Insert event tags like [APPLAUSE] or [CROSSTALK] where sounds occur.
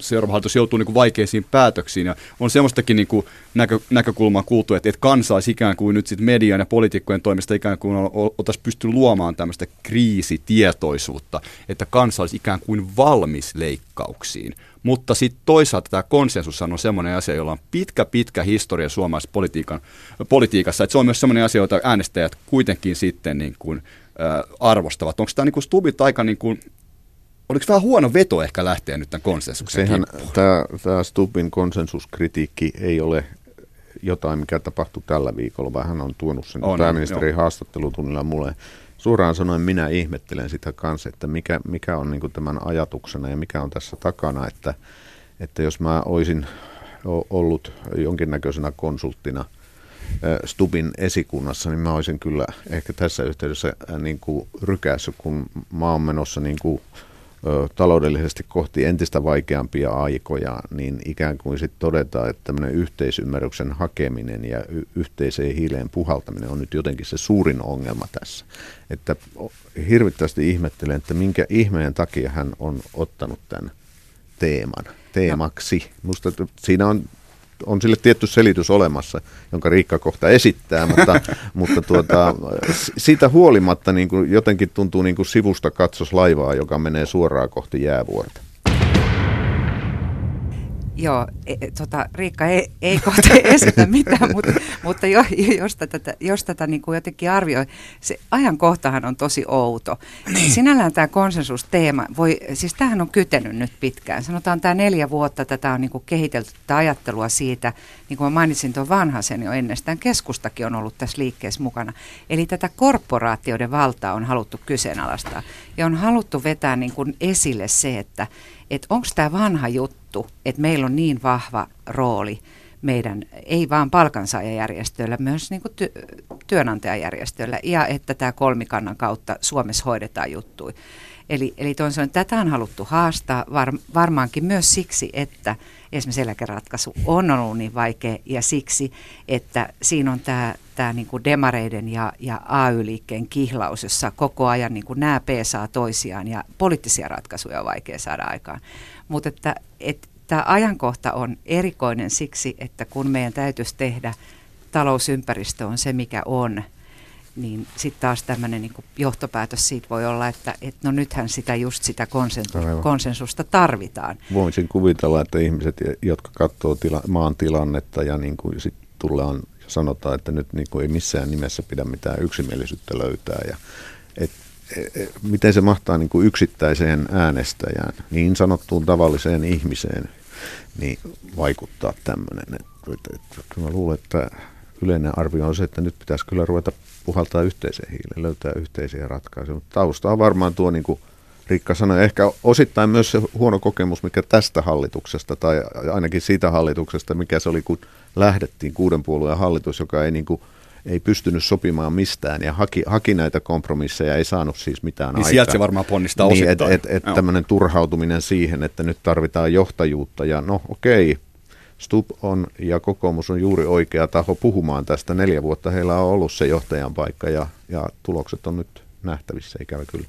seuraava hallitus joutuu niin kuin vaikeisiin päätöksiin. Ja on semmoistakin niin kuin näkö, näkökulmaa kuultu, että, että kansa olisi ikään kuin nyt sitten median ja poliitikkojen toimesta ikään kuin oltaisiin pysty luomaan tämmöistä kriisitietoisuutta, että kansa olisi ikään kuin valmis leikkauksiin. Mutta sitten toisaalta tämä konsensus on semmoinen asia, jolla on pitkä, pitkä historia suomalaisessa politiikassa. Että se on myös semmoinen asia, jota äänestäjät kuitenkin sitten niin kuin, arvostavat. Onko tämä niin kuin Stubit aika niin kuin Oliko vähän huono veto ehkä lähteä nyt tämän konsensuksen Sehän tämä, tämä Stubin konsensuskritiikki ei ole jotain, mikä tapahtui tällä viikolla, vaan hän on tuonut sen on, pääministerin jo. haastattelutunnilla mulle. Suoraan sanoen minä ihmettelen sitä kanssa, että mikä, mikä on niin tämän ajatuksena ja mikä on tässä takana, että, että jos mä olisin ollut jonkinnäköisenä konsulttina Stubin esikunnassa, niin mä olisin kyllä ehkä tässä yhteydessä niin kuin rykässä, kun mä oon menossa niin kuin taloudellisesti kohti entistä vaikeampia aikoja, niin ikään kuin sitten todetaan, että tämmöinen yhteisymmärryksen hakeminen ja y- yhteiseen hiileen puhaltaminen on nyt jotenkin se suurin ongelma tässä. Että hirvittävästi ihmettelen, että minkä ihmeen takia hän on ottanut tämän teeman teemaksi. Musta siinä on on sille tietty selitys olemassa, jonka Riikka kohta esittää, mutta, [LAUGHS] mutta tuota, siitä huolimatta niin kuin jotenkin tuntuu niin kuin sivusta katsos laivaa, joka menee suoraan kohti jäävuorta. Joo, e, e, tota, Riikka ei, ei kohta [LAUGHS] esitä mitään, mutta, mutta jo, jos tätä, jos tätä niin kuin jotenkin arvioi, se ajankohtahan on tosi outo. Niin. Sinällään tämä konsensusteema, voi, siis tämähän on kytenyt nyt pitkään. Sanotaan tämä neljä vuotta tätä on niin kuin kehitelty tätä ajattelua siitä, niin kuin mä mainitsin tuon vanhasen jo ennestään, keskustakin on ollut tässä liikkeessä mukana. Eli tätä korporaatioiden valtaa on haluttu kyseenalaistaa ja on haluttu vetää niin kuin esille se, että että onko tämä vanha juttu, että meillä on niin vahva rooli meidän, ei vaan palkansaajajärjestöillä, myös niin kuin ty- työnantajajärjestöillä, ja että tämä kolmikannan kautta Suomessa hoidetaan juttuja. Eli, eli toisaalta tätä on haluttu haastaa var, varmaankin myös siksi, että esimerkiksi eläkeratkaisu on ollut niin vaikea ja siksi, että siinä on tämä, tämä niin kuin demareiden ja, ja AY-liikkeen kihlaus, jossa koko ajan niin kuin nämä peesaa toisiaan ja poliittisia ratkaisuja on vaikea saada aikaan. Mutta että, että tämä ajankohta on erikoinen siksi, että kun meidän täytyisi tehdä talousympäristö on se, mikä on – niin sitten taas tämmöinen niin johtopäätös siitä voi olla, että et no nythän sitä just sitä konsensusta, konsensusta tarvitaan. Voisin kuvitella, että ihmiset, jotka katsoo tila, maan tilannetta ja niin kuin sit tullaan ja sanotaan, että nyt niin kuin ei missään nimessä pidä mitään yksimielisyyttä löytää ja et, et, et, miten se mahtaa niin kuin yksittäiseen äänestäjään, niin sanottuun tavalliseen ihmiseen, niin vaikuttaa tämmöinen. Et, et, et, mä luulen, että yleinen arvio on se, että nyt pitäisi kyllä ruveta puhaltaa yhteiseen hiileen, löytää yhteisiä ratkaisuja. Mutta tausta on varmaan tuo, niin kuin Riikka sanoi, ehkä osittain myös se huono kokemus, mikä tästä hallituksesta, tai ainakin siitä hallituksesta, mikä se oli, kun lähdettiin kuuden puolueen hallitus, joka ei niin kuin, ei pystynyt sopimaan mistään ja haki, haki näitä kompromisseja, ei saanut siis mitään niin aikaa. Sieltä se varmaan ponnistaa niin, osittain. Et, et, et tämmöinen turhautuminen siihen, että nyt tarvitaan johtajuutta ja no okei, Stub on ja kokoomus on juuri oikea taho puhumaan tästä. Neljä vuotta heillä on ollut se johtajan paikka ja, ja tulokset on nyt nähtävissä ikävä kyllä.